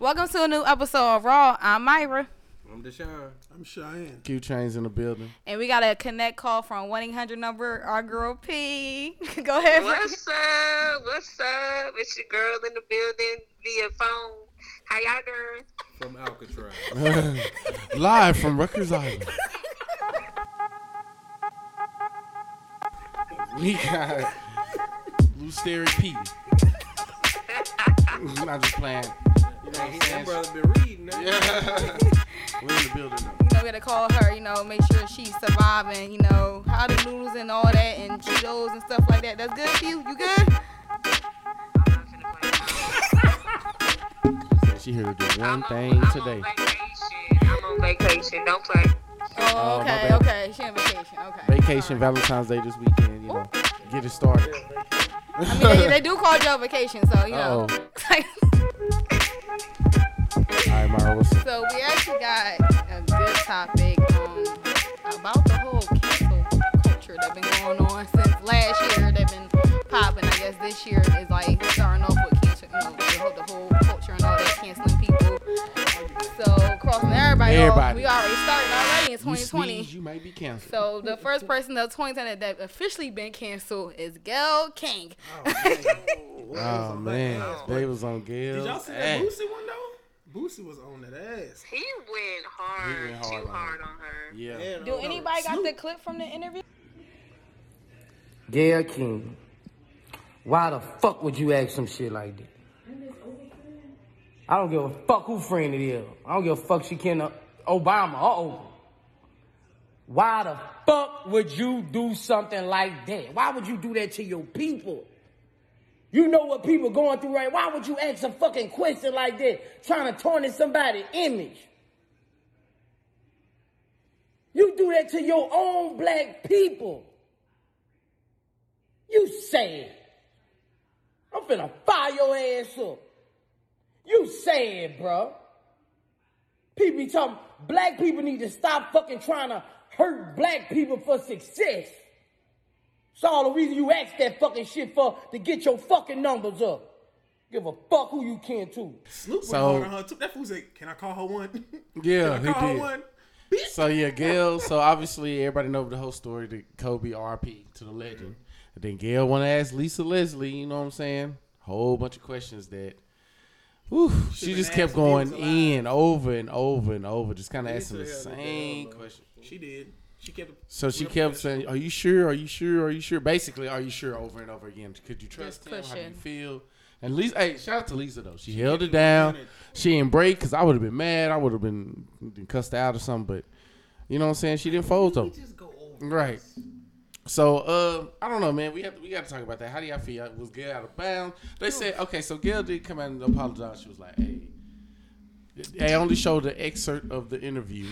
Welcome to a new episode of Raw. I'm Myra. I'm Deshaun. I'm Cheyenne. Q Chains in the building. And we got a connect call from 1 800 number, our girl P. Go ahead. What's up? What's up? It's your girl in the building via phone. How y'all doing? From Alcatraz. Live from Rikers Island. we got Blue Sterry P. I'm not just playing. You know that brother been reading that. Yeah. We're in the building though. You know, we had to call her, you know, make sure she's surviving, you know, how the noodles and all that, and Cheetos and stuff like that. That's good for you? You good? Said She here to do one I'm thing on, today. I'm on vacation. I'm vacation. Don't play. Oh, Oh, okay, bad. okay. She on vacation. Okay. Vacation, Valentine's Day this weekend, you know. Get it started. I mean, they, they do call Joe vacation, so, you know. All right, Mara, what's up? So we actually got a good topic um, about the whole cancel culture that's been going on since last year. They've been popping. I guess this year is like starting off with cancel, you know, the whole, the whole culture and all that canceling people. So crossing everybody, off. Everybody. We already started already in 2020. You 2020. sneeze, you might be canceled. So the first person of 2020 that officially been canceled is Gail King. Oh man, they was on Gail. Did y'all see that Boosie one though? Boosie was on that ass. He went hard, He went hard too on hard her. on her. Yeah. Yeah, Do no, anybody got Snoop. the clip from the interview? Gail King. Why the fuck would you ask some shit like that? I don't give a fuck who friend it is. I don't give a fuck she can uh, Obama or Oprah. Why the fuck would you do something like that? Why would you do that to your people? You know what people going through right? Why would you ask a fucking question like that? Trying to tarnish somebody's image. You do that to your own black people. You sad. I'm finna fire your ass up. You sad, bro. People be talking, black people need to stop fucking trying to hurt black people for success. It's all the reason you ask that fucking shit for to get your fucking numbers up. Give a fuck who you can too. Snoop went So- hard on her too. That fool said, "Can I call her one?" Yeah, Can he I call did. her one? So yeah, Gail. So obviously everybody know the whole story. The Kobe RP to the legend. And then Gail want to ask Lisa Leslie. You know what I'm saying? Whole bunch of questions that. Whew, she just kept going in over and over and over, just kind of asking the same question. She did. She kept. So she kept saying, "Are you sure? Are you sure? Are you sure?" Basically, "Are you sure?" over and over again. Could you trust Just him? How do you feel? And Lisa, hey, shout out to Lisa though. She, held it down. She didn't break because I would have been mad. I would have been cussed out or something. But you know what I'm saying? She didn't fold though. Just go over. Right. So uh, I don't know, man. We have to, we got to talk about that. How do y'all feel? Was Gail out of bounds? They said okay. So Gail did come out and apologize. She was like, "Hey, they only showed the excerpt of the interview,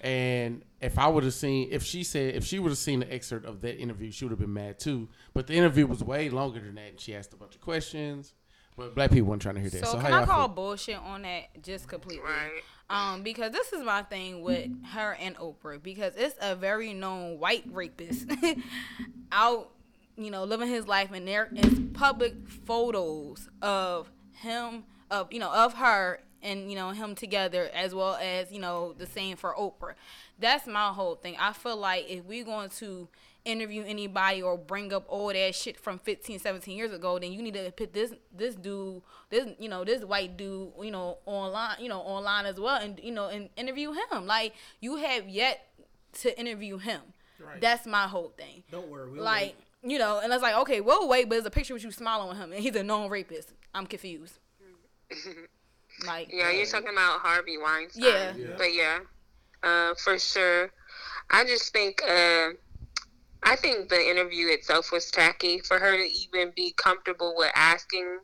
and if I would have seen, if she said, if she would have seen the excerpt of that interview, she would have been mad too. But the interview was way longer than that, and she asked a bunch of questions. But black people weren't trying to hear that. So, So, can how I y'all call feel? bullshit on that just completely? Right. Um, because this is my thing with her and Oprah because it's a very known white rapist out, you know, living his life and there is public photos of him of you know of her and you know him together as well as you know the same for Oprah. That's my whole thing. I feel like if we're going to interview anybody or bring up all that shit from 15 17 years ago then you need to put this this dude this you know this white dude you know online you know online as well and you know and interview him like you have yet to interview him Right. that's my whole thing Don't worry. We'll like you know and it's like okay we'll wait but there's a picture with you smiling with him and he's a known rapist i'm confused like Yeah, you're talking about Harvey Weinstein. Yeah. Yeah. But yeah, uh, for sure. I just think, uh, I think the interview itself was tacky for her to even be comfortable with asking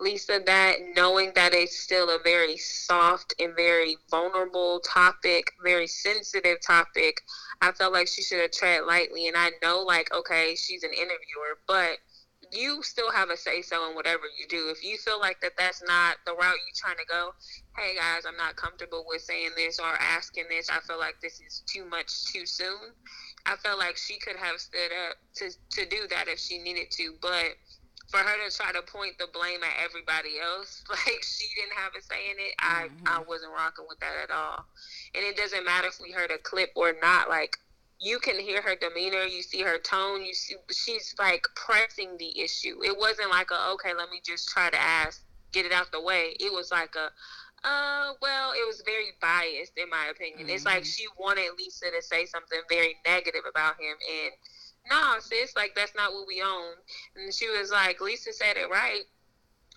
Lisa that, knowing that it's still a very soft and very vulnerable topic, very sensitive topic. I felt like she should have tread lightly. And I know, like, okay, she's an interviewer, but you still have a say so in whatever you do. If you feel like that that's not the route you're trying to go, hey guys, I'm not comfortable with saying this or asking this. I feel like this is too much too soon. I felt like she could have stood up to to do that if she needed to, but for her to try to point the blame at everybody else, like she didn't have a say in it, I I mm-hmm. wasn't rocking with that at all. And it doesn't matter if we heard a clip or not. Like you can hear her demeanor, you see her tone, you see she's like pressing the issue. It wasn't like a okay, let me just try to ask, get it out the way. It was like a uh, well, it was very biased in my opinion. It's like she wanted Lisa to say something very negative about him, and no, sis, like that's not what we own. And she was like, Lisa said it right.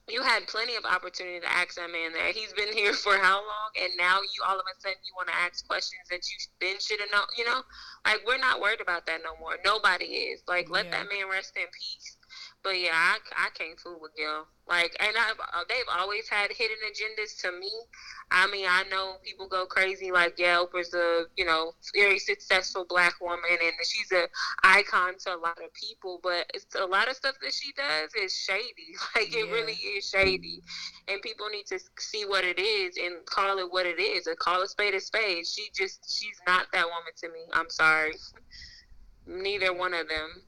You had plenty of opportunity to ask that man that. He's been here for how long? And now you all of a sudden you want to ask questions that you then should have known. You know, like we're not worried about that no more. Nobody is. Like let Yeah. that man rest in peace. But yeah, I, I can't fool with Gil. Like, and I've, uh, they've always had hidden agendas to me. I mean, I know people go crazy like, yeah, Oprah's a, you know, very successful black woman and she's a icon to a lot of people, but it's a lot of stuff that she does is shady. Like, it Yeah. really is shady. And people need to see what it is and call it what it is and call a spade a spade. She just, she's not that woman to me. I'm sorry. Neither one of them.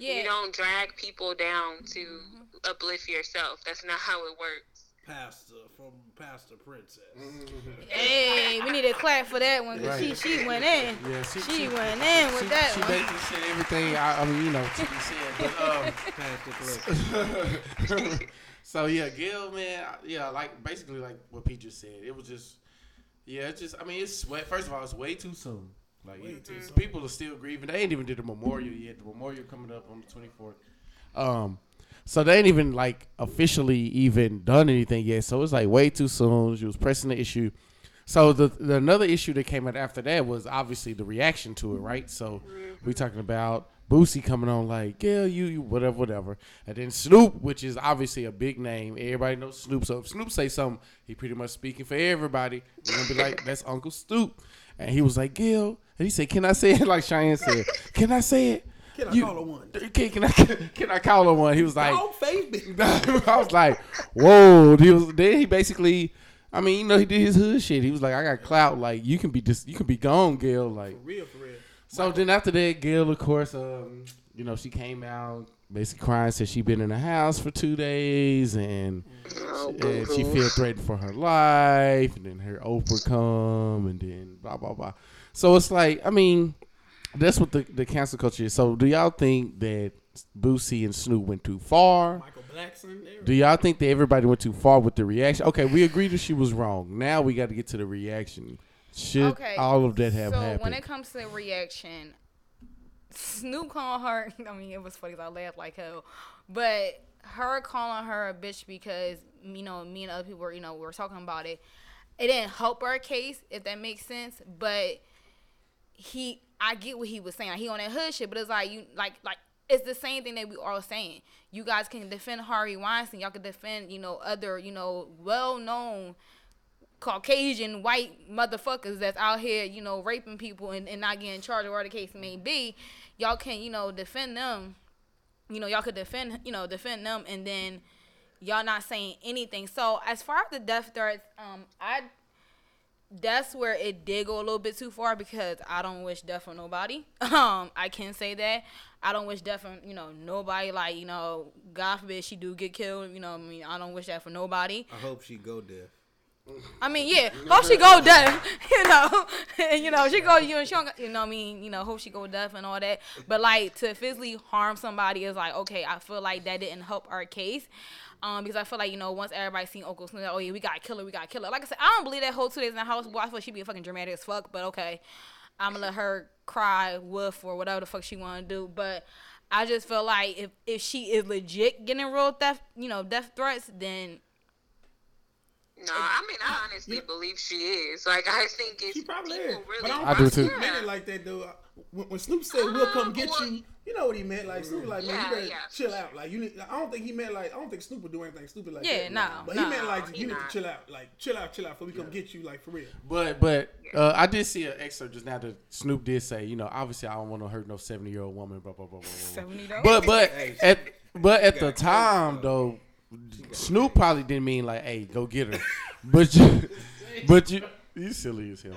Yeah. You don't drag people down to uplift yourself. That's not how it works. Pastor from Pastor Princess. Hey, we need a clap for that one Right. she, she went in. Yeah, she, She went in with she, that she one. basically said everything. I, I mean, you know, to be said. But um, Pastor Princess. so yeah, Gil, man, yeah, like basically like what Pete just said. It was just, yeah, it's just. I mean, it's way, first of all, it's way too soon. Like Way it- too people are still grieving. They ain't even did the memorial yet. The memorial coming up on the twenty fourth. Um, so they ain't even like officially even done anything yet. So it's like way too soon. She was pressing the issue. So the, the another issue that came out after that was obviously the reaction to it, right? So we talking about Boosie coming on like, yeah, you, you whatever, whatever, and then Snoop, which is obviously a big name. Everybody knows Snoop. So if Snoop say something, he pretty much speaking for everybody. You're gonna be like, that's Uncle Snoop, and he was like, Gil, and he said, can I say it like Cheyenne said? Can I say it? Can I You- call her one? Can, can I can I call her one? He was like, Dog face, bitch. I was like, whoa. He was then he basically I mean, you know, he did his hood shit. He was like, I got clout, like you can be just you can be gone, Gail. Like For real, for real. so then after that, Gail of course, um, you know, she came out basically crying, said she been in the house for two days and Oh, and she boo-hoo. feel threatened for her life, and then her Oprah come, and then blah blah blah. So it's like, I mean, that's what the the cancel culture is. So do y'all think that Boosie and Snoop went too far? Michael Blackson. There. Do y'all think that everybody went too far with the reaction? Okay, we agreed that she was wrong. Now we got to get to the reaction. Should Okay. all of that have so happened? when it comes to the reaction, Snoop calling her. I mean, it was funny. 'cause I laughed like hell, but her calling her a bitch because you know me and other people were you know we were talking about it. It didn't help her case if that makes sense, but he I get what he was saying. He on that hood shit, but it's like you like like it's the same thing that we all saying. You guys can defend Harvey Weinstein. Y'all can defend you know other you know well known Caucasian white motherfuckers that's out here, you know, raping people and, and not getting charged or whatever the case may be, y'all can, you know, defend them. You know, y'all could defend, you know, defend them and then y'all not saying anything. So as far as the death threats, um, I that's where it did go a little bit too far because I don't wish death on nobody. Um, I can say that. I don't wish death on, you know, nobody like, you know, God forbid she do get killed, you know, I mean, I don't wish that for nobody. I hope she go deaf. I mean, yeah. Hope she go deaf, you know. And, you know, she go, you and she don't, you know, I mean, you know, hope she go deaf and all that. But like to physically harm somebody is like, okay, I feel like that didn't help our case. Um, because I feel like you know, once everybody seen Uncle like, oh yeah, we got to kill her, we got to kill her. Like I said, I don't believe that whole two days in the house. Boy, I feel she be a fucking dramatic as fuck. But okay, I'm gonna let her cry, woof, or whatever the fuck she want to do. But I just feel like if if she is legit getting real death, you know, death threats, then No, I mean, I honestly believe she is. Like, I think it's She probably people is. really. But I, don't I do think too. He meant it like that though. When, when Snoop said we'll come get well- you, you know what he meant. Like Snoop, was like man, Yeah, you better yeah. chill out. Like you, need, I don't think he meant like I don't think Snoop would do anything stupid like Yeah, that. no, But no. he meant like he you need not. to chill out. Like chill out, chill out, before we come get you. Like for real. But but uh, I did see an excerpt just now that Snoop did say, you know, obviously I don't want to hurt no seventy year old woman, blah blah blah blah. blah. seventy dollars. But but at but at the time though, Snoop probably didn't mean like, hey, go get her. But you, but you, you silly as hell.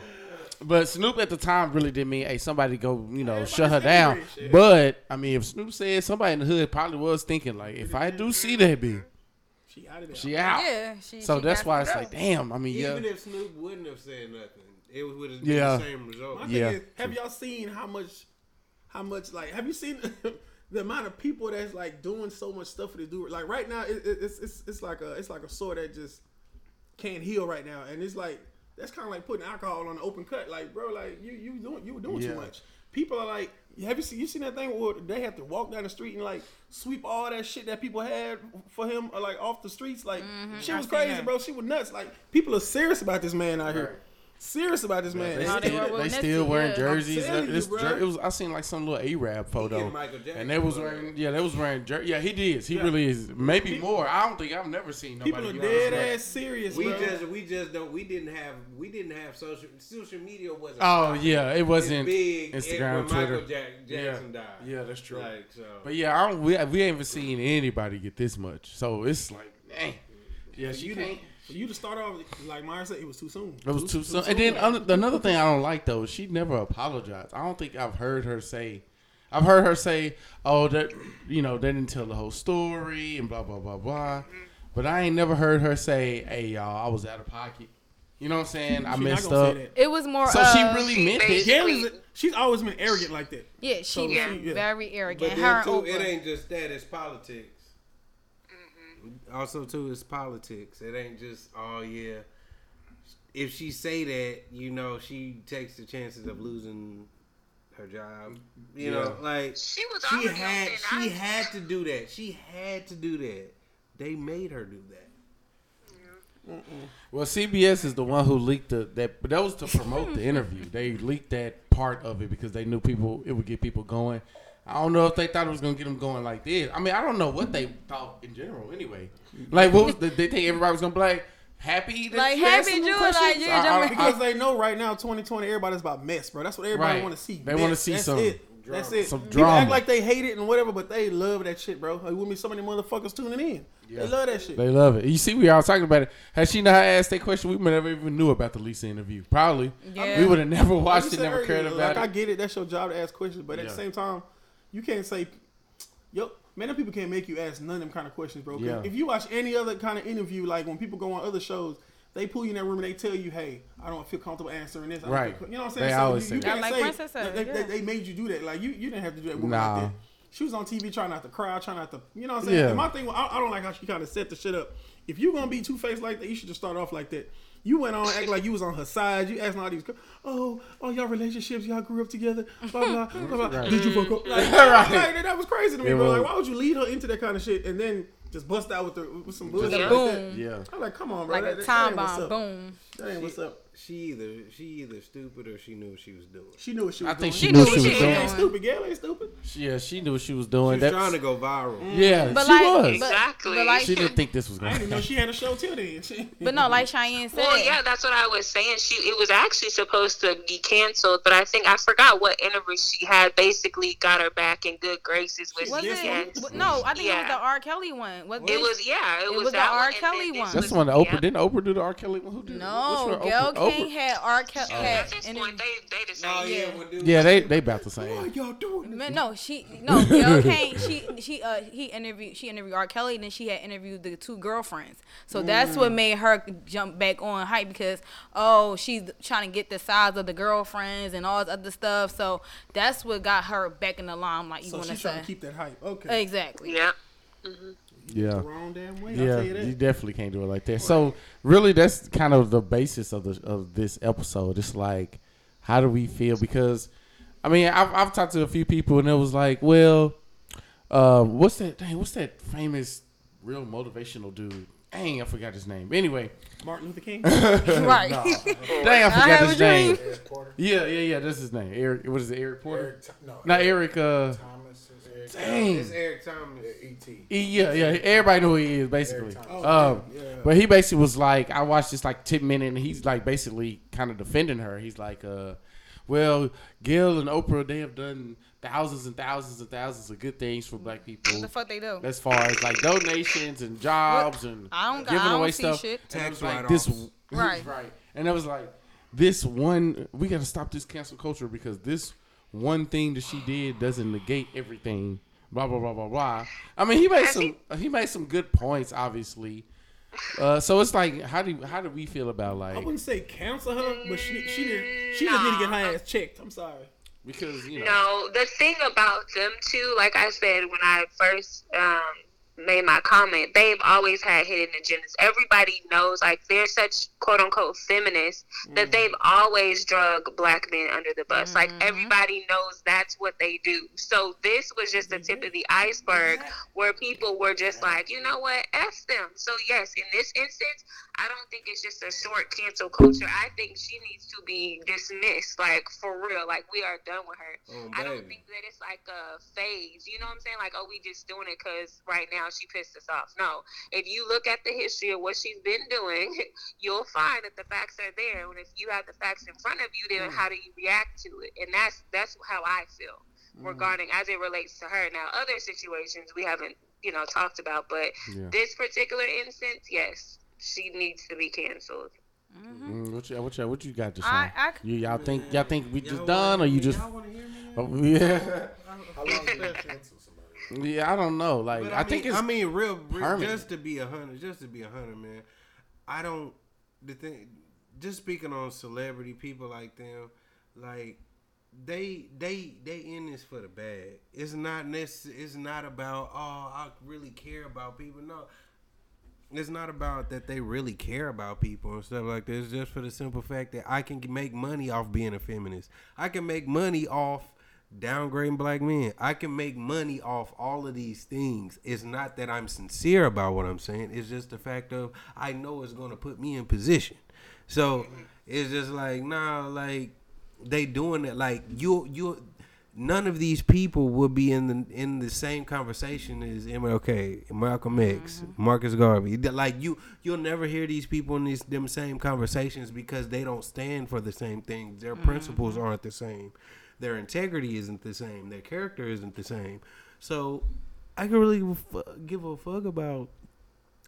But Snoop at the time really didn't mean, hey, somebody go, you know, Everybody shut her down. But I mean, if Snoop said somebody in the hood probably was thinking like, if I do see that bitch, She out of there. she out. Yeah, she. So she that's why it's go. like, damn. I mean, yeah, Even if Snoop wouldn't have said nothing, it was would have Yeah. been the same result. My thing Yeah. is, have y'all seen how much, how much like, have you seen the amount of people that's like doing so much stuff for this dude? Like right now, it, it, it's it's it's like a it's like a sore that just can't heal right now, and it's like that's kind of like putting alcohol on an open cut. Like bro, like you you doing you were doing Yeah. too much. People are like, have you seen you seen that thing where they have to walk down the street and like sweep all that shit that people had for him or like off the streets? Like mm-hmm. she was crazy, that. bro. She was nuts. Like people are serious about this man out here. Serious about this man. They How And- they still, they still wearing jerseys. I'm you, jer- it was I seen like some little Arab photo, get Michael Jackson and they was photo. wearing yeah they was wearing jer- yeah he did he Yeah. really is maybe more. I don't think I've never seen nobody. People are dead that. ass serious, We bro. just we just don't we didn't have we didn't have social social media wasn't Oh popping yeah, it wasn't big Instagram, Twitter. Michael Jack- Jackson yeah. died. Yeah, that's true. Like so, But yeah, I don't, we we ain't even seen anybody get this much. So it's like, dang. Yeah, she you can't. To, for you to start off like Myra said, it was too soon. It was too soon. And then other, another thing I don't like though, she never apologized. I don't think I've heard her say. I've heard her say, "Oh, that you know they didn't tell the whole story and blah blah blah blah," but I ain't never heard her say, "Hey y'all, I was out of pocket." You know what I'm saying? I She not messed up. It was more. So uh, she really meant it. Gail is she's always been arrogant like that. Yeah, she So was she- yeah. very but arrogant. then Her too, it ain't just that; it's politics. Also, too, it's politics. It ain't just oh yeah. If she say that, you know, she takes the chances of losing her job. You know, like She was she on had she ice. had to do that. She had to do that. They made her do that. Well, CBS is the one who leaked the that, but that was to promote the interview. They leaked that part of it because they knew people it would get people going. I don't know if they thought it was gonna get them going like this. I mean, I don't know what they thought in general. Anyway, like what was the, they think everybody was gonna be like happy, that Like, you asked happy them Jew, like, yeah, I- I- jumping- I- Because they know right now, 2020, everybody's about mess, bro. That's what everybody Right. want to see. They wanna see That's some It. That's it. Some People drama. act like they hate it and whatever, but they love that shit, bro. Like, with me, so many motherfuckers tuning in. Yeah. They love that shit. They love it. You see, we all talking about it. Had she not asked that question, we would never even knew about the Lisa interview. Probably, Yeah. we would have never watched you it, never cared about like, I get it. That's your job to ask questions, but at Yeah. the same time, you can't say, yo, man, them people can't make you ask none of them kind of questions, bro. Yeah. If you watch any other kind of interview, like when people go on other shows, they pull you in that room and they tell you, hey, I don't feel comfortable answering this. I Right. feel- you know what I'm saying? They so always you, say you that. can't Like say Princess said, they, they, yeah. they made you do that. Like you, you didn't have to do that. Woman Nah. like that. She was on TV trying not to cry, trying not to, you know what I'm saying? Yeah. And my thing, I, I don't like how she kind of set the shit up. If you're gonna be two faced like that, you should just start off like that. You went on act like you was on her side. You asking all these, oh, oh, y'all relationships, y'all grew up together, blah blah blah. blah. Right. Did you fuck up? Like, Right. like, that was crazy to me, It bro. was. Like, why would you lead her into that kind of shit and then just bust out with the with some bullshit? With like boom. that? Yeah. I'm like, come on, bro. like that, a time that ain't what's bomb. Boom. That ain't what's up. She either she either stupid or she knew what she was doing. She knew what she was doing. I think doing. she She knew knew what she was what doing. ain't stupid. Gail ain't stupid. Yeah, she knew what she was doing. She was That- trying to go viral. Yeah, mm. But she like, was. but, Exactly. but like, she didn't think this was gonna do. I going didn't even know to she had a show till then. She- but no, like Cheyenne said. Well, yeah, that's what I was saying. She it was actually supposed to be canceled, but I think I forgot what interview she had. Basically, got her back in good graces with Was This it? CBS. No, I think it was Yeah. the R. Kelly one. Was It was yeah, it, It was, was the that R. one, and Kelly then this one. That's the one that Oprah yeah. didn't Oprah do the R. Kelly one? Who did? No, Which one? Gail Oprah- King had R. Kelly. At this point, they they the same. Oh yeah, Yeah. when Yeah, they they about the Why same. y'all doing? Man, no, she no Gail Kane. She she uh he interviewed she interviewed R. Kelly, and then she had interviewed the two girlfriends. So that's what made her jump back on hype because oh she's trying to get the size of the girlfriends and all this other stuff. So that's what got her back in the limelight. You So want to she's trying to keep that hype. Okay. exactly? Yeah. Yeah. The wrong damn way. I'll Yeah, tell you you definitely can't do it like that. So really, that's kind of the basis of the of this episode. It's like, how do we feel? Because, I mean, I've I've talked to a few people and it was like, well, uh, what's that? Dang, what's that famous, real motivational dude? Dang, I forgot his name. Anyway, Martin Luther King. right. dang, I I forgot have his name. Eric Yeah, yeah, yeah. That's his name. Eric. What is it? Eric Porter? Eric, no, Not Eric. Uh, Thomas. Is Eric, dang. It's Eric Thomas. E.T. He- Yeah, yeah. Everybody know who he is basically. Eric Thomas. Um, yeah. but he basically was like, I watched this like ten minute, and he's like basically kind of defending her. He's like, uh, well, Gil and Oprah, they have done thousands and thousands and thousands of good things for black people. What the fuck they do? As far as like donations and jobs and I don't- I giving don't away see stuff. shit. And it was Tax like this, Right. right. And it was like, this one we got to stop this cancel culture because this one thing that she did doesn't negate everything. Blah blah blah blah blah. I mean, he made some he made some good points, obviously. Uh, so it's like, how do how do we feel about like? I wouldn't say cancel her, but she she did she just need to get her ass checked. I'm sorry. because you know No, the thing about them too, like I said when I first um, made my comment, they've always had hidden agendas. Everybody knows, like they're such quote unquote feminists that mm. they've always drug black men under the bus. Like mm-hmm. everybody knows that's what they do. So this was just the tip of mm-hmm. the iceberg, where people were just like, you know what, f them. So yes, in this instance, I don't think it's just a short cancel culture. I think she needs to be dismissed, like for real. Like we are done with her. Oh, I don't think that it's like a phase. You know what I'm saying? Like, oh, we just doing it because right now she pissed us off. No. If you look at the history of what she's been doing, you'll find that the facts are there. And if you have the facts in front of you, Mm. then how do you react to it? And that's that's how I feel Mm. regarding as it relates to her. Now, other situations we haven't, you know, talked about, but Yeah. this particular instance, yes, she needs to be canceled. Mm, what you what you what you got to say? I- I- you y'all think y'all think we Y'all just wanna done or you just hear me? oh, yeah How long is that cancel somebody? yeah I don't know like But I, think mean, it's I mean, real, real permanent. just to be a hundred, just to be a hundred, man. I don't. The thing, just speaking on celebrity people like them, like they they they in this for the bag. It's not necess- It's not about oh I really care about people. No, it's not about that they really care about people and stuff like this. It's just for the simple fact that I can make money off being a feminist. I can make money off downgrading black men. I can make money off all of these things. It's not that I'm sincere about what I'm saying. It's just the fact of I know it's going to put me in position. So it's just like nah, like they doing it. Like you, you, none of these people will be in the in the same conversation as MLK, Malcolm X, mm-hmm. Marcus Garvey. Like you, you'll never hear these people in these them same conversations because they don't stand for the same things. Their mm-hmm. principles aren't the same. Their integrity isn't the same. Their character isn't the same. So I can really f- give a fuck about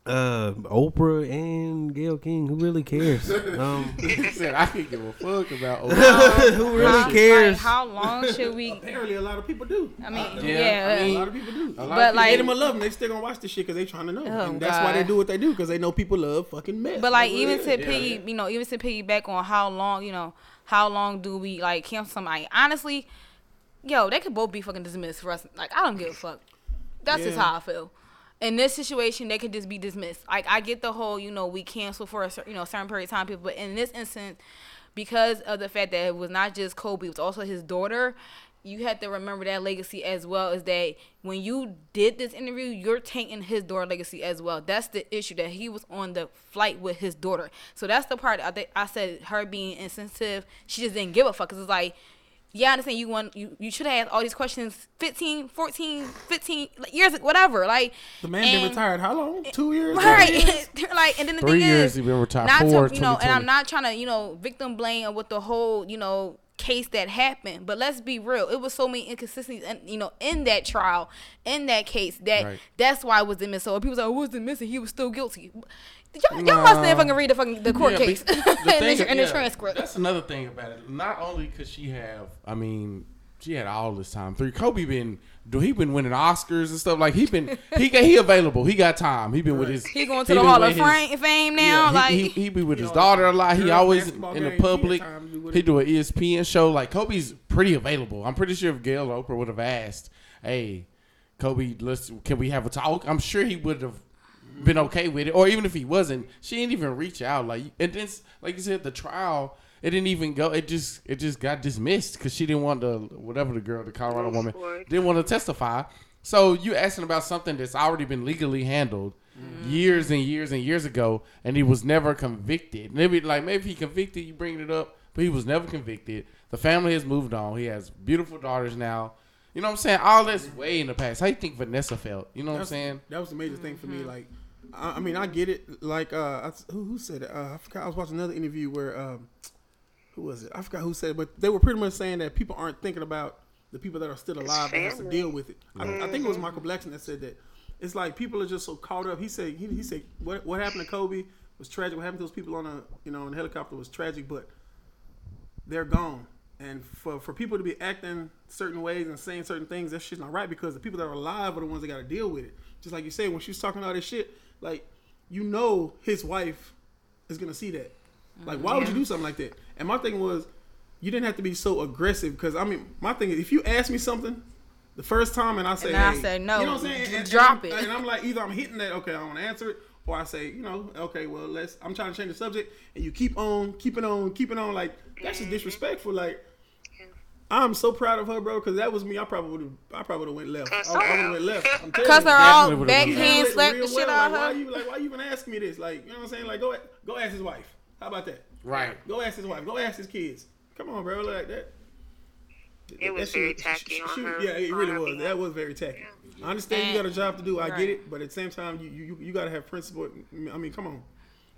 uh Oprah and Gail King. Who really cares? Um, he said I could give a fuck about Oprah. who really How- cares? Like, how long should we? Apparently, a lot of people do. I mean, Yeah, yeah. I A mean- lot of people do. a lot But, of people- like- hate them or love them, they still gonna watch this shit because they trying to know, Oh, and that's why they do what they do because they know people love fucking mess. But like even it to is. piggy, you know, even to piggyback on how long, you know, how long do we like cancel somebody? Honestly, yo, they could both be fucking dismissed for us. Like I don't give a fuck. That's just how I feel. In this situation, they could just be dismissed. Like I get the whole, you know, we cancel for a you know certain period of time, people. But in this instance, because of the fact that it was not just Kobe, it was also his daughter. You have to remember that legacy as well. Is that when you did this interview, you're taking his daughter legacy as well. That's the issue that he was on the flight with his daughter. So that's the part I think I said her being insensitive. She just didn't give a fuck. Cause it's like, yeah, I understand you want you, you should have asked all these questions 15, 14, 15 like, years, whatever. Like the man been retired how long? Two years. Right. like, and then the Three thing years is, he been retired. Not Four, to, you know, and I'm not trying to, you know, victim blame with the whole, you know, case that happened. But let's be real. It was so many inconsistencies, and you know, in that trial, in that case, that Right. that's why it was dismissed. So people say, "Oh, was dismissed? He was still guilty." Y'all, y'all must Nah. have fucking read the fucking the court Yeah, case the the, thing- in the yeah, transcript. That's another thing about it. Not only could she have, I mean, she had all this time. Three Kobe been do he been winning Oscars and stuff like he been he he available. He got time. He been with his He going to the Hall of his- Fame, fame now. Yeah, like he, he, he be with his know, daughter a lot. He always in the public. had time to do what He he- do an ESPN show. Like Kobe's pretty available. I'm pretty sure if Gail or Oprah would have asked, "Hey, Kobe, let's can we have a talk?" I'm sure he would have been okay with it. Or even if he wasn't, she didn't even reach out. Like and then, like you said, the trial. It didn't even go. It just it just got dismissed because she didn't want the whatever the girl, the Colorado Oh, woman, Lord. didn't want to testify. So you asking about something that's already been legally handled years and years and years ago, and he was never convicted. Maybe like maybe he convicted, you bring it up, but he was never convicted. The family has moved on. He has beautiful daughters now. You know what I'm saying? All this way in the past. How you think Vanessa felt? You know what I'm saying? That was the major thing for Mm-hmm. me. Like, I, I mean, I get it. Like, uh, I, who, who said it? Uh, I forgot. I was watching another interview where, um, who was it? I forgot who said it, but they were pretty much saying that people aren't thinking about the people that are still alive that has to deal with it. I, I think it was mm-hmm. Michael Blackson that said that. It's like people are just so caught up. He said, he, he said, what what happened to Kobe was tragic. What happened to those people on a, you know, in the helicopter was tragic, but they're gone. And for, for people to be acting certain ways and saying certain things, that shit's not right because the people that are alive are the ones that got to deal with it. Just like you said, when she was talking all this shit, like you know his wife is gonna see that. Mm-hmm. Like, why would you do something like that? And my thing was, you didn't have to be so aggressive because I mean, my thing is, if you ask me something the first time and I say, And I say no, you know what I'm saying? just And- drop and it. I'm- And I'm like, either I'm hitting that, okay, I want to answer it, or I say, you know, okay, well, let's. I'm trying to change the subject, and you keep on, keeping on, keeping on. Like that's just mm-hmm. disrespectful. Like. I'm so proud of her, bro, because that was me. I probably would have. I probably would have went left. I, Cuss I would have went left. I'm telling Cause you. her out, Definitely would've backhand, Handle it slap the shit well. out like, of Why her. you like? Why you even asking me this? Like, you know what I'm saying? Like, go go ask his wife. How about that? Right. Go ask his wife. Go ask his kids. Come on, bro. Like that. It was that very shit- tacky sh- on shoot, her- Yeah, it really was. That was very tacky. I understand you got a job to do. I Right. get it, but at the same time, you you, you got to have principle. I mean, come on.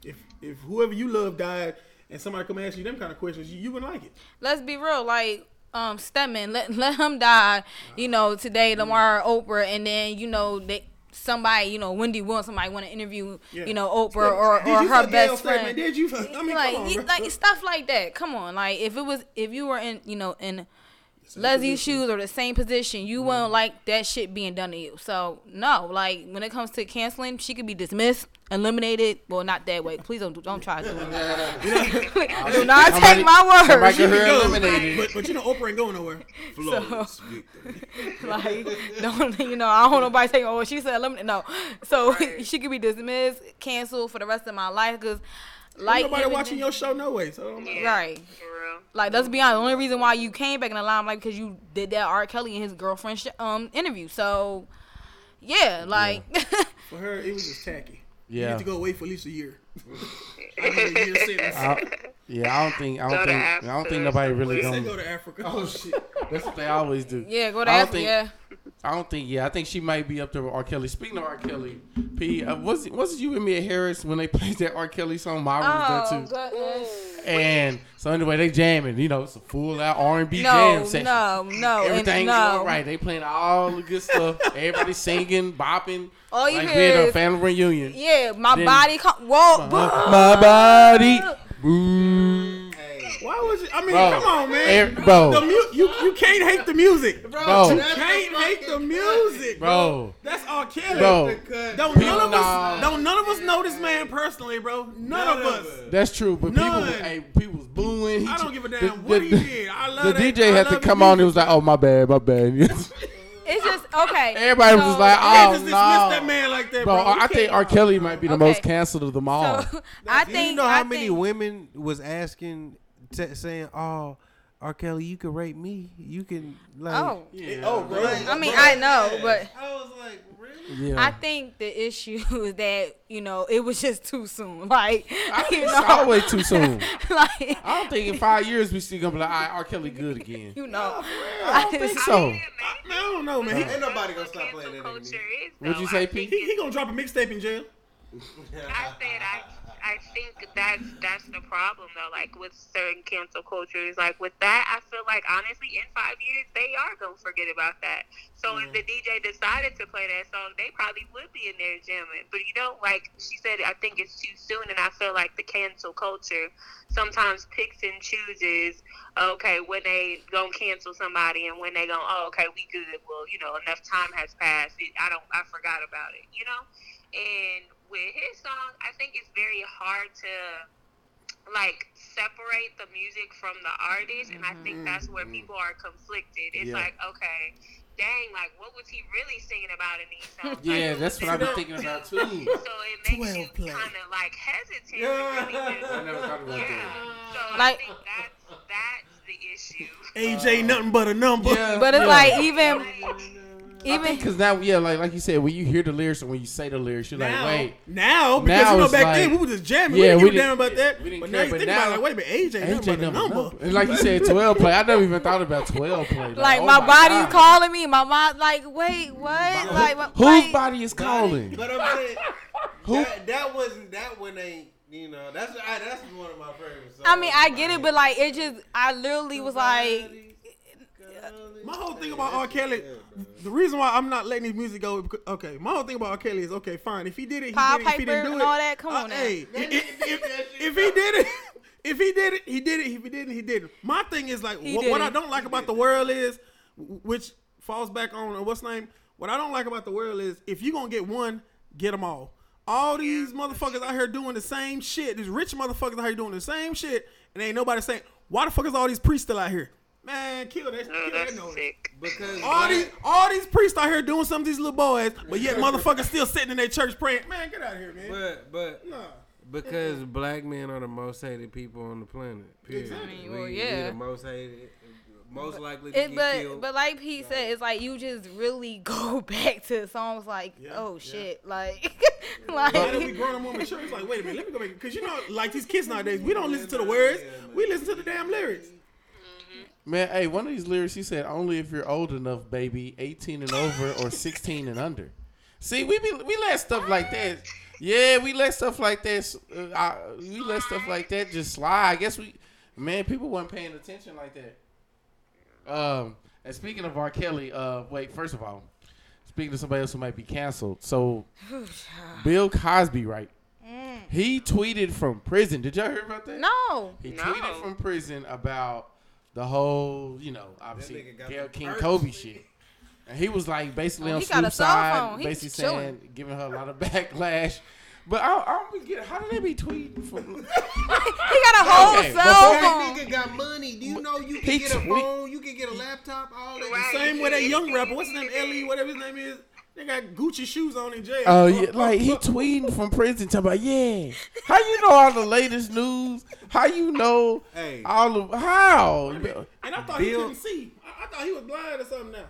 If if whoever you love died and somebody come ask you them kind of questions, you, you wouldn't like it. Let's be real, like um Stedman, let let him die, you know, today, tomorrow, Oprah, and then you know they somebody, you know, Wendy Williams, somebody want to interview, Yeah. you know, Oprah or, Did or her best friend. Did you? I mean, like, on, like stuff like that. Come on, like if it was if you were in you know in Leslie's shoes or the same position, you won't mm-hmm. like that shit being done to you. So no, like when it comes to canceling, she could be dismissed, eliminated. Well, not that way. Please don't do, don't try to do that. do not Somebody- take my word. get her Go. eliminated. But but you know Oprah ain't going nowhere. Flawless victory. like don't you know? I don't want nobody saying, "Oh, she said eliminate." No, so she could be dismissed, canceled for the rest of my life because. Like nobody watching your show no way. So don't matter. Yeah, Right. For. Like let's be honest, the only reason why you came back in the limelight because you did that R. Kelly and his girlfriend sh- um interview. So yeah, like for her, it was just tacky. Yeah. You Yeah. need to go away for at least a year. I need a year. I, yeah, I don't think I don't to think I don't think nobody really They gonna. go to Africa. Oh shit, that's what they always do. yeah, go to I don't Africa. think- Yeah, I don't think. Yeah, I think she might be up there with R. Kelly. Speaking of R. Kelly, P, uh, was it was it you and me at Harris when they played that R. Kelly song? Myra was Oh there too. goodness. And so anyway, they jamming. You know, it's a full out R and B No, jam session. no, no, Everything's no. going right. They playing all the good stuff. Everybody singing, bopping. All you like hear we at a family reunion. Yeah, my Then- body. Com- Whoa, Uh, my body. Boo. Why was it? I mean, Bro. come on, man. Eh, bro. The mu- you you can't hate the music, Bro. You can't hate the music, Bro. That's all Kelly. Bro. Don't none of Nah. us don't none of us know this man personally, bro. None, of us. That's true, but None. people, hey, people was booing. He I don't ch- give a the- damn what the- he did. I love The that. DJ I had to come the on. He was like, "Oh my bad, my bad." it's just okay. Everybody was so- just like, "Oh just no." that man like that, Bro, bro. I think R. Kelly might be the Okay. most canceled of them all. So, I Do think you know how I many think- women was asking, t- saying, "Oh, R. Kelly, you can rape me. You can like." Oh, Oh, bro. I mean, I know, but I was like, really? yeah, I think the issue is that you know it was just too soon. Like I you think it's know, always too soon. like I don't think in five years we still gonna be like, "All right, R. Kelly good again." you know. I don't think so. I don't know, man. He, Ain't nobody gonna stop playing that culture anymore. What'd you say, Pete? he, he gonna drop a mixtape in jail. I said I I think that's that's the problem though. Like with certain cancel cultures, like with that, I feel like honestly, in five years they are gonna forget about that. So if the DJ decided to play that song, they probably would be in there jamming. But you know, like she said, I think it's too soon, and I feel like the cancel culture sometimes picks and chooses. Okay, when they gonna cancel somebody, and when they go, oh, okay, we good. Well, you know, enough time has passed. It, I don't, I forgot about it. You know, and with his song, I think it's very hard to like separate the music from the artist, and I mm-hmm. think that's where mm-hmm. people are conflicted. It's Yeah. like, okay, dang, like what was he really singing about in these songs? Yeah, Like, that's what I've been thinking about too. So it makes you 12 play. kind of like hesitant. Yeah. really just- I never thought about yeah. that. So Like- I think that's that's the issue. AJ nothing but a number. Yeah, But it's yeah. like even even because now, yeah, like like you said, when you hear the lyrics and when you say the lyrics, you're Now, like, wait, now because Now you know back like- then we were just jamming. Yeah, we we didn't give a damn about that. we didn't but care, now you but think now- about it, like, wait a minute, AJ, AJ nothing but a number, number. number. And like you said, twelve play. I never even thought about twelve play. Like, like oh my, body's God. calling me. My mind like wait what? Like my, Whose like, body is calling? But I'm saying Who? that, that wasn't that one ain't you know that's I, that's one of my favorite songs. I mean I get it, but like it just I literally was like My whole thing about R. Kelly, the reason why I'm not letting his music go, because- okay, my whole thing about R. Kelly is, okay, fine, if he did it, he Paul did it. If he didn't do it, all that, come uh, on. Hey, if, if, if he did it, If he did it, he did it. If he didn't, he didn't. My thing is like He what, what. I don't like about the world is, which falls back on uh, what's name. What I don't like about the world is if you gonna get one, get them all. All these motherfuckers out here doing the same shit. These rich motherfuckers out here doing the same shit, and ain't nobody saying why the fuck is all these priests still out here? Man, kill that. Oh, kill that noise. sick. Because All black- these, all these priests out here doing some of these little boys, but yet motherfuckers still sitting in their church praying. Man, get out of here, man. but but Nah. because black men are the most hated people on the planet. Period. Exactly. We, Well, we yeah. the most hated, most likely to It, get but killed. but like Pete said, it's like you just really go back to songs like, Yeah, oh yeah. shit, like, like. Now that we like grown up more mature, it's like, wait a minute, let me go back. Because you know, like these kids nowadays, we don't listen to the words, we listen to the damn lyrics. Man, hey, one of these lyrics he said, "Only if you're old enough, baby, 18 and over or 16 and under." See, we be we let stuff like that. Yeah, we let stuff like that. Uh, I, we let stuff like that just slide. I guess we, man, people weren't paying attention like that. Um, and speaking of R. Kelly, uh, wait, first of all, speaking to somebody else who might be canceled, so Bill Cosby, right? He tweeted from prison. Did y'all hear about that? no, He No. tweeted from prison about the whole, you know, obviously Gail King perks. Kobe shit. And he was like basically Oh, on he Snoop's side, basically was saying, chilling. giving her a lot of backlash. But I, I don't get how did they be tweeting from? he got a whole Okay, cell that nigga got money. Do you know you He can get a tweet- phone, you can get a laptop, all that. Right. Same way that young rapper, what's his name, Ellie, whatever his name is, they got Gucci shoes on in jail. Oh yeah, like he tweeting from prison talking about yeah. How you know all the latest news? How you know Hey. all of how? And I thought he couldn't see. I, I thought he was blind or something now.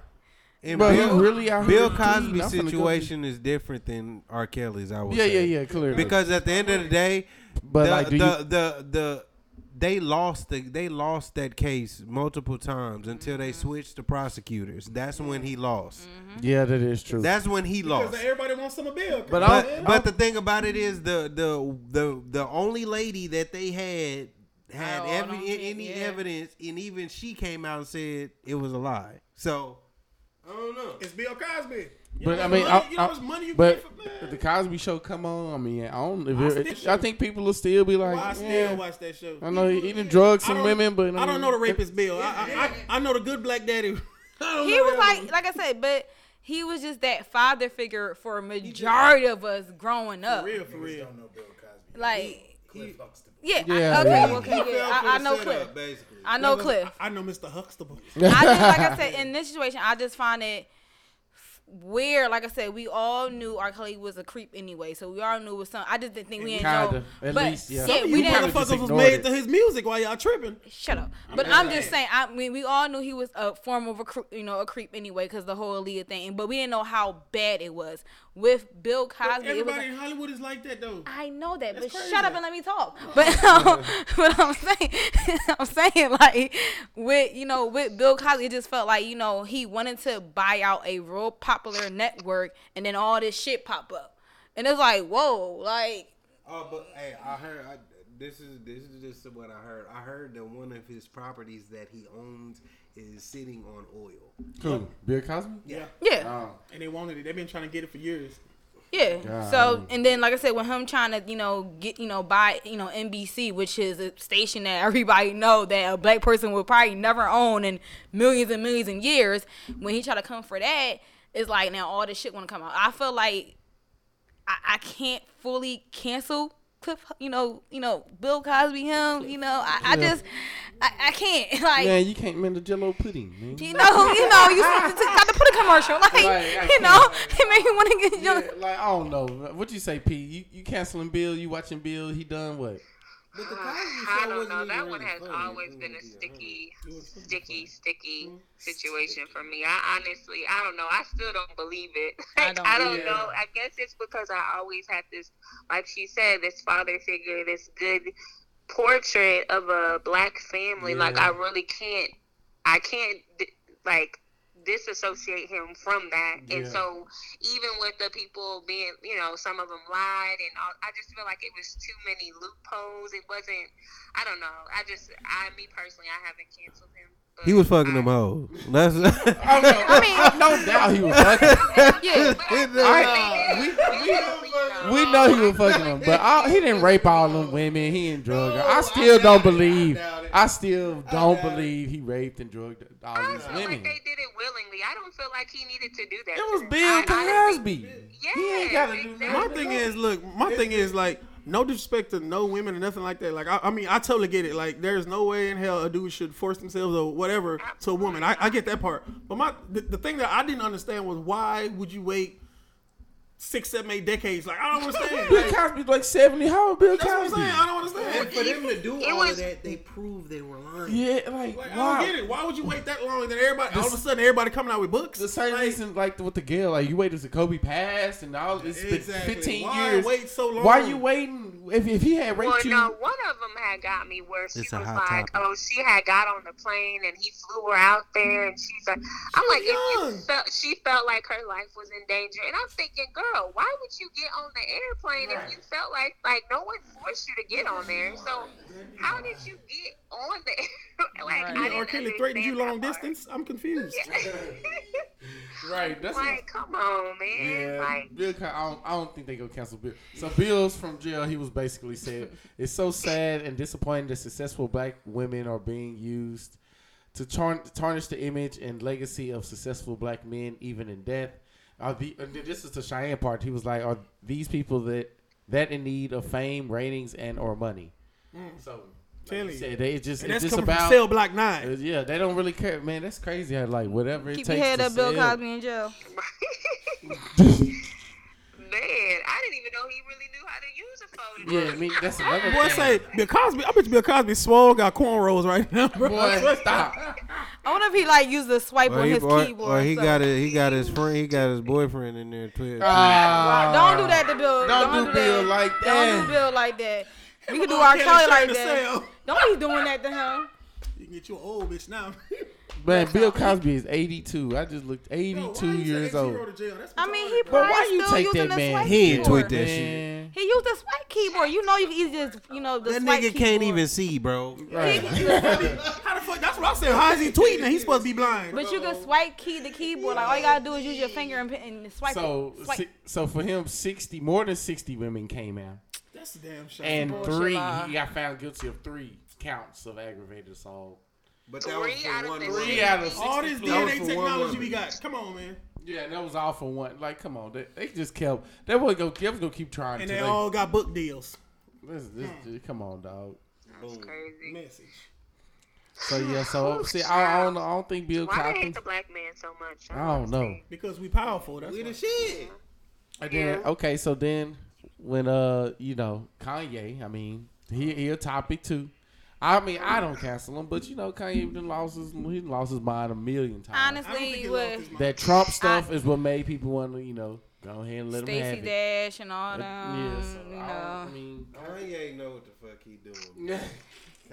And Bro, he Bill, really out Bill. Cosby's I'm finna go situation is different than R. Kelly's. I would Yeah, yeah, say. yeah, clearly. Because at the end of the day, But, the, like, the, you- the the they lost the they lost that case multiple times until they mm-hmm. switched the prosecutors. That's when he lost. Mm-hmm. Yeah, that is true. That's when he lost. Because lost. everybody wants some of Bill. But Come I- man. But but the thing about it is the the the the only lady that they had had Oh, I every don't think- any yeah. evidence, and even she came out and said it was a lie. So I don't know. it's Bill Cosby. You But know I mean, much I, money, you know I- much money you but for man. the Cosby Show come on, I mean, I don't. If Watch it, I think people will still be like, Well, I still yeah. watch that show. I know he, eating drugs drugged I some don't- women, but I don't know the rapist Bill. I, I, I, I know the good black daddy. I don't He know was like, one. like I said, but he was just that father figure for a majority of us growing up. for real, for real. don't know Bill Cosby. Like, Cliff Huxtable. Yeah, Yeah, I, okay, yeah. okay, yeah, I, I know setup, Cliff. Basically. I know Cliff. I know Mr. Huxtable. I just like I said in this situation, I just find it f- weird. Like I said, we all knew R. Kelly was a creep anyway, so we all knew it was something. I just didn't think we didn't know. at but least, yeah. yeah, Some of we you didn't. kinda just motherfuckers was ignored made it. to his music while y'all tripping. Shut up. But I'm just saying. I mean, we all knew he was a form of a cre- you know a creep anyway because the whole Aaliyah thing. But we didn't know how bad it was with Bill But Cosby. It was. everybody in Hollywood is like that though. I know that, but That's shut up and let me talk. But um, but I'm saying, I'm saying like with you know with Bill Cosby, it just felt like you know he wanted to buy out a real popular network, and then all this shit pop up, and it's like whoa, like Oh, but hey, I heard. I, this is this is just what I heard. I heard that one of his properties that he owns is sitting on oil. Cool. Bill Cosby. Yeah. yeah. Oh. And they wanted it. They've been trying to get it for years. Yeah. God. So and then like I said, with him trying to you know get you know buy you know NBC, which is a station that everybody know that a black person would probably never own in millions and millions of years. When he tried to come for that, it's like now all this shit want to come out. I feel like I, I can't fully cancel Cliff. You know, you know Bill Cosby. Him. You know, I, I just I, I can't like. Man, you can't mend the Jello pudding, man. You know, you know, you got to put a commercial, like you know, it made me want to get Yeah, like I don't know. What you say, P? You you canceling Bill? You watching Bill? He done what? But the Uh, Cosby I don't wasn't know. even That one has funny. always been a was, sticky, It was pretty sticky, funny. sticky situation for me. I honestly, I don't know. I still don't believe it. I don't I don't either. know. I guess it's because I always had this, like she said, this father figure, this good portrait of a black family. Like I really can't, I can't, like disassociate him from that. And so even with the people being, you know, some of them lied and all, I just feel like it was too many loopholes. It wasn't. I don't know. I just, I, me personally, I haven't canceled him. But He was fucking them hoes. That's I, know, I mean, no doubt he was fucking. Yeah. I, we, we, we know he was fucking them, but I, he didn't rape all them women. He didn't drug her. I still don't believe. I still don't believe he raped and drugged all I these feel women. like they did it willingly. I don't feel like he needed to do that. It was. Bill I- I- Cosby. Yeah, He ain't gotta do exactly. My thing is, look, my thing is like, no disrespect to no women or nothing like that. Like, I, I mean, I totally get it. Like, there's no way in hell a dude should force themselves or whatever to a woman. I, I get that part. But my the, the thing that I didn't understand was why would you wait six, seven, eight decades? Like, I don't understand. Bill Like, Cosby's like seventy. How old Bill that's what I'm Cosby? saying. I don't understand. And for them to do all was- of that, they proved they were lying. Yeah, like, Like, I why? don't get it. Why would you wait that long? Then everybody, all of a sudden, everybody coming out with books. The same Like, reason, like with the girl, like you waited till Kobe passed and all. It's Exactly. fifteen Why years. wait so long? Why are you waiting? If, if he had raped Well, you, no, one of them had got me where she was like, topic. "Oh, she had got on the plane and he flew her out there," and she's like, "I'm like, if you felt she felt like her life was in danger," and I'm thinking, "Girl, why would you get on the airplane if you felt like like no one forced you to get on there? So how did you get on there? like, I Right. didn't Or Kelly threatened you long part. distance? I'm confused. right? That's like, come on, man. Yeah, Like, Bill. I don't, I don't think they go cancel Bill. So Bill's from jail. He was basically said, "It's so sad and disappointing that successful black women are being used to tarn- tarnish the image and legacy of successful black men, even in death." Are the, and this is the Cheyenne part. He was like, "Are these people that that in need of fame, ratings, and or money?" Mm. So, like Tell he you. said, they just And it's that's just about from Cell Block Nine. uh, yeah, they don't really care, man. That's crazy. How like whatever it Keep your head to up, Bill. Cosby in jail. man, I didn't even know he really knew how to use a phone. Yeah, I mean that's another Boy, thing. say Bill Cosby. I bet you Bill Cosby swole got cornrows right now, bro. Boy, stop. I wonder if he like used the swipe Or on he, his or, keyboard. or he so- got it. He got his friend. He got his boyfriend in there too. Ah. Don't do that to Bill. Don't Don't, do do Bill like that. Don't that. do Bill like that. We could do R. our Kelly Kelly like to that. sell. Don't be doing that to him. You can get you an old bitch now. Man, Bill Cosby is 82. I just looked 82 why you years old. zero to jail? That's I mean, retarded, he bro. But why you still take using that man? He ain't keyboard. tweet that shit. He used a swipe keyboard. You know, you can easily just you know the That swipe nigga keyboard. can't even see, bro. Right. How the fuck? That's what I said. How is he tweeting? and He's supposed to be blind. But you can swipe key the keyboard. Like all you gotta do is use your finger and, and swipe. So, it. Swipe. si- so for him, 60, more than 60 women came out. That's a damn shame. And bullshit three, lie. he got found guilty of three counts of aggravated assault. But that was Three for out of one. Three out of all this plus. DNA for one technology we got. Come on, man. Yeah, that was all for one. Like, come on, they, they just kept. They was gonna, they was gonna keep trying. To. And till they all got book deals. This, this, hmm. come on, dog. That's crazy. Message. So yeah, so see, I, I don't, know, I don't think Bill Why they Cosby. hate the black man so much? I don't know. Because we powerful. That's We why. the shit. And then okay, so then when uh you know Kanye, I mean he he a topic too. I mean I don't cancel him, but you know Kanye done lost his he lost his mind a million times. I don't think Honestly, he with. That Trump stuff is what made people want to you know go ahead and let him Stacey have it. Dash and all them, yeah, so you I, know. don't- I mean Kanye know what the fuck he doing.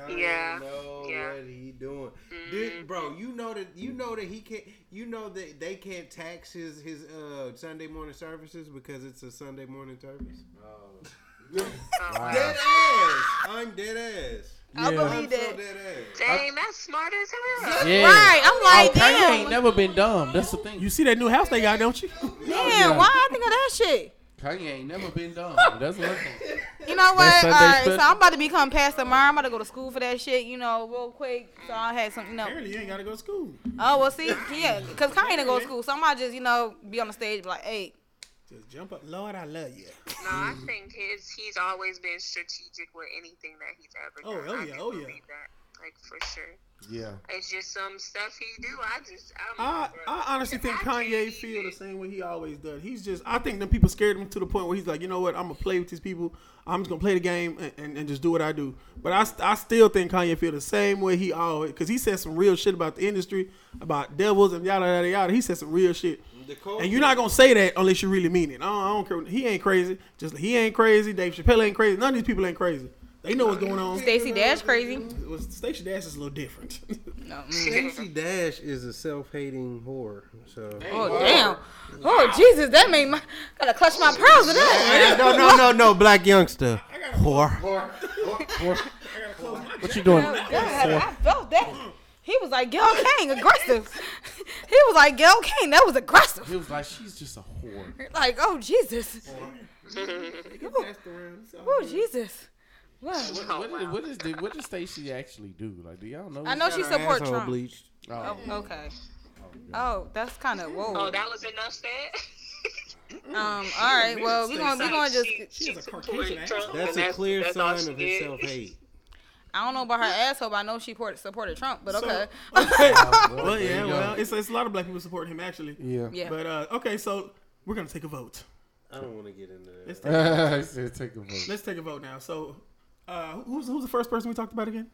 Kanye Yeah. know Yeah. what he doing. Dude, bro, you know that you know that he can't. You know that they can't tax his his uh, Sunday morning services because it's a Sunday morning service. wow. Dead ass. I'm dead ass. I Yeah. I'm believe so that. dead ass. Dang, that's smart as hell. Yeah. Right, I'm like, oh, Kanye damn. ain't never been dumb. That's the thing. You see that new house they got, don't you? Damn, why I think of that shit? Kanye ain't never been dumb. That's one thing. You know what? That All Sunday right, so special? I'm about to become Pastor Mar. I'm about to go to school for that shit, you know, real quick. So I had some, you know. Apparently, you ain't got to go to school. Oh, well, see, yeah, because Kanye didn't go to school. So I'm about to just, you know, be on the stage, be like, hey, Just jump up. Lord, I love you. No, I think his he's always been strategic with anything that he's ever Oh, done. oh I yeah, can oh yeah. believe That, like for sure. Yeah. It's just some stuff he do. I just I, I, don't know, bro. I honestly think I Kanye can't feel the same way he always does. He's just I think the people scared him to the point where he's like, you know what, I'm gonna play with these people. I'm just gonna play the game and, and, and just do what I do. But I, I still think Kanye feel the same way he always because he said some real shit about the industry, about devils and yada yada yada. He said some real shit. And you're not gonna say that unless you really mean it. I don't, I don't care. He ain't crazy. Just he ain't crazy. Dave Chappelle ain't crazy. None of these people ain't crazy. They know what's going on. Stacey Dash crazy. Stacey Dash is a little different. No. mm. Stacey Dash is a self-hating whore. So Oh damn. Oh Jesus, that made my gotta clutch my pearls with that. no, no, no, no, black youngster whore. What you doing? God, I felt that. He was like Gail King, aggressive. he was like Gail King, that was aggressive. He was like, she's just a whore. Like, oh Jesus. Oh Jesus. What? What, what, is, what is the, what does Stacey actually do? Like, do y'all know? I know she supports Asshole Trump. bleached. Oh, Oh, okay. Oh, that's kind of whoa. Oh, that was enough said. Um. All right. Well, we're gonna we gonna just. She, she is a Caucasian Trump, That's and a clear that's sign she of did. his self-hate. I don't know about her asshole, but I know she supported supported Trump. But okay. okay. well, well, yeah, well, it's, it's a lot of black people supporting him actually. yeah. yeah. But uh, okay, so we're gonna take a vote. I don't want to get into that. Let's take, he said, take a vote. let's take a vote now. So, uh, who's who's the first person we talked about again?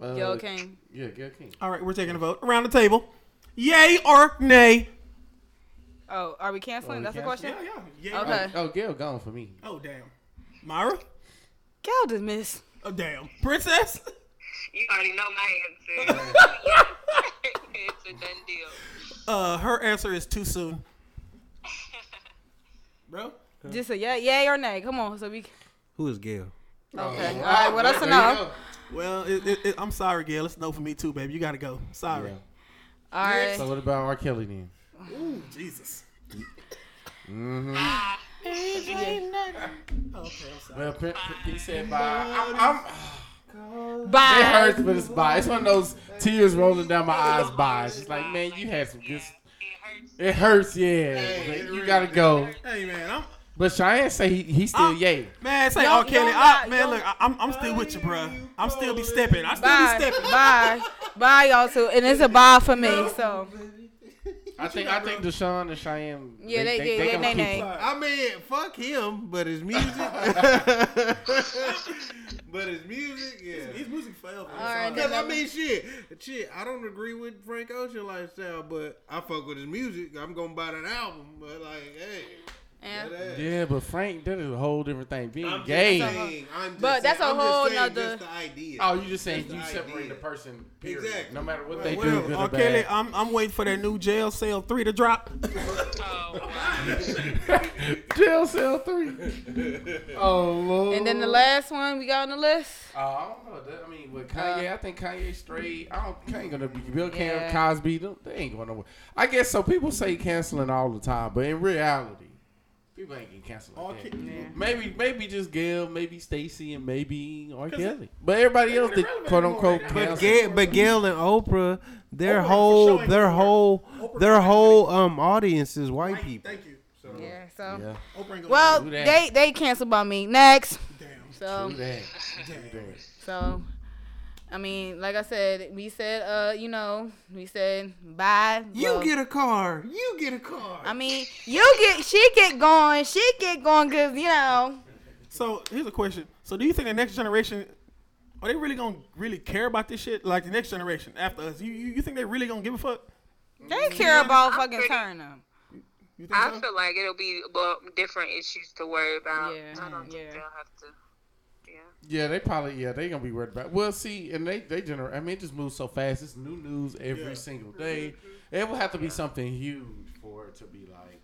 Uh, Gail Kane. Yeah, Gail King. All right, we're taking a vote around the table. Yay or nay? Oh, are we canceling? we That's the question. Yeah, yeah. Yay or- Okay. Oh, Gail gone for me. Oh damn. Myra. Gail miss. Oh damn. Princess. You already know my answer. it's a done deal. Uh, her answer is too soon. Bro. Just a yeah, yay or nay. Come on, so we. Who is Gail? Okay. All right. Well, that's a There you no. go. Well, it, it, it, I'm sorry, Gail. It's no for me too, baby. You gotta go. Sorry. Yeah. All right. So what about R. Kelly then? Ooh, Jesus. Mm-hmm. Okay, I'm sorry. Well, P- P- he said bye. I'm, I'm, Bye. it hurts, but it's bye. It's one of those tears rolling down my eyes. Bye. It's just like, man, you had some good. It hurts. It hurts, yeah. but you gotta go. Hey man, I'm But Cheyenne say he, he still I'm- yay. man. Say, Yo, oh Kelly, yo, I, yo, man, look, I, I'm I'm still with you, bro. I'm still be stepping. I still Bye. be stepping. Bye. Bye, y'all too. And it's a bye for me. So I think I think Deshaun and Cheyenne. Yeah, they- yeah, yeah, gonna they- keep- they. I mean, fuck him, but his music. but his music, yeah. His, music forever. All right, Because I mean, shit, shit. I don't agree with Frank Ocean lifestyle, but I fuck with his music. I'm gonna buy that album, but like, hey, And- Yeah, but Frank, that is a whole different thing. Being I'm gay. just saying, I'm just But that's saying, a I'm just whole saying nother- Just the idea. Oh, you just saying Just you the separate idea. the person, period. Exactly. No matter what Well, they do, Well, good uh, or Kelly, bad. I'm I'm waiting for that new jail cell three to drop. Oh, wow. Jail cell three. oh lord. And then the last one we got on the list. Oh, I don't know. That, I mean, with Kanye, I think Kanye straight. I don't. Kanye gonna be Bill Cam, Cosby. They they ain't going nowhere. I guess so. People say canceling all the time, but in reality, people ain't getting canceled. All Like that. Ke- Maybe, maybe just Gail, maybe Stacey, and maybe R. Kelly. But everybody else, ain't did irrelevant quote unquote. But. Gail, but Gail and Oprah, their Oprah whole, sure ain't their gonna whole, Oprah their whole um audience is white people. Thank you. So, Yeah. So. Yeah, Oprah ain't gonna Well, Do that. they they canceled by me. Next. damn. So do that. Do that. so. I mean, like I said, we said, uh, you know, we said bye. You Well, get a car. You get a car. I mean, you get, she get going, she get going, cause you know, So here's a question. So do you think the next generation are they really gonna really care about this shit? Like the next generation after us, you you, you think they really gonna give a fuck? they care about I'm fucking pretty- turning. You think I so? feel like it'll be well, different issues to worry about. Yeah, I don't think yeah. they'll have to. Yeah. Yeah, they probably yeah they gonna be worried about. Well, see, and they they generate. I mean, it just moves so fast. It's new news every Yeah. single day. Mm-hmm. It will have to be something huge for it to be like.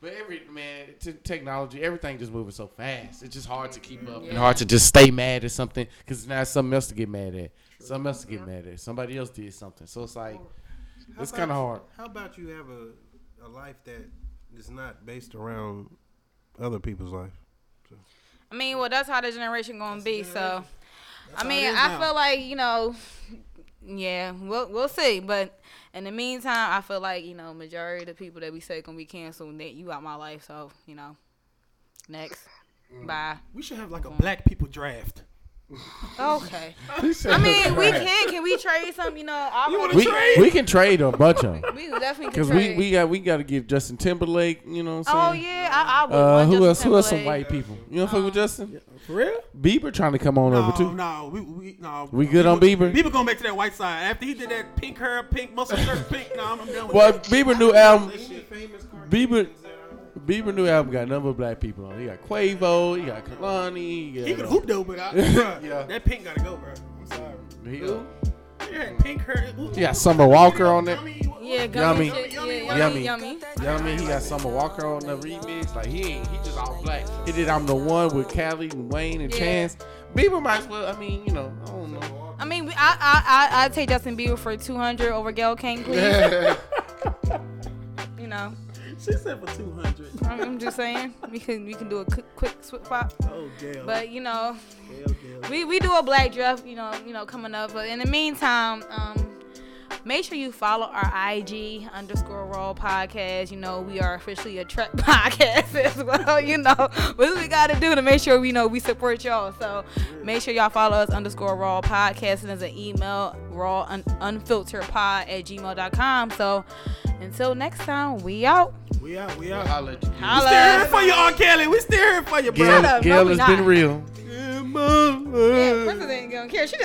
But every man, t- technology, everything just moving so fast. It's just hard to keep up mm-hmm. and hard to just stay mad at something because now it's something else to get mad at. Something else to get mad at. Somebody else did something. So it's like How it's kind of hard. How about you have a, a life that is not based around other people's life? I mean, well, that's how the generation gonna be. So, I mean, I now. feel like you know, yeah, we'll we'll see. But in the meantime, I feel like you know, majority of the people that we say gonna be canceled, that you out my life. So, you know, next, Mm. bye. We should have like a black people draft. Okay. I mean, we can. Can we trade some? You know, I You wanna we, trade? we can trade a bunch of them we definitely can because trade. we we got we got to give Justin Timberlake. You know what I'm oh saying? yeah, I, I would. Uh, want who Justin else? Who else? Some Timberlake. white people. You don't fuck with Justin? For real? Bieber trying to come on over too. no, we we no. We good on Bieber? Bieber going back to that white side after he did that pink hair, pink muscle shirt, pink. No, I'm, I'm done with Well, that. Bieber new album. Bieber, Bieber new album got a number of black people on. it. He got Quavo, he got Kehlani, he He got, can uh, hoop though, but I, bruh, Yeah. that pink gotta go, bro. I'm sorry. he, He had pink hair. he got Summer Walker on there. Yeah, Yummy. gummy, shit. Yummy, Yeah, yummy. yummy, yummy. What I mean? He got Summer Walker on the remix. Like he ain't, he just all black. He did I'm the one with Khaled and Wayne and Yeah. Chance. Bieber might as well. I mean, you know, I don't know. I mean, we- I I I I'd take Justin Bieber for two hundred over Gail King, please. you know, She said for two hundred. I'm, just saying we can we can do a quick quick swip swap. Oh, Gail. But you know, Gail, Gail. we we do a black draft, you know, you know, coming up. But in the meantime, um, make sure you follow our IG underscore raw podcast. You know, we are officially a Trek podcast as well. You know, what we got to do to make sure we know we support y'all. So make sure y'all follow us underscore raw podcast and there's an email raw un- unfiltered pod at gmail.com. So until next time, we out. We out. We out. I'll let you. We still here Holla. for you, R. Kelly. We still here for you, bro. Gail, up. No, we has not. been real. Yeah, Princess ain't gonna care. She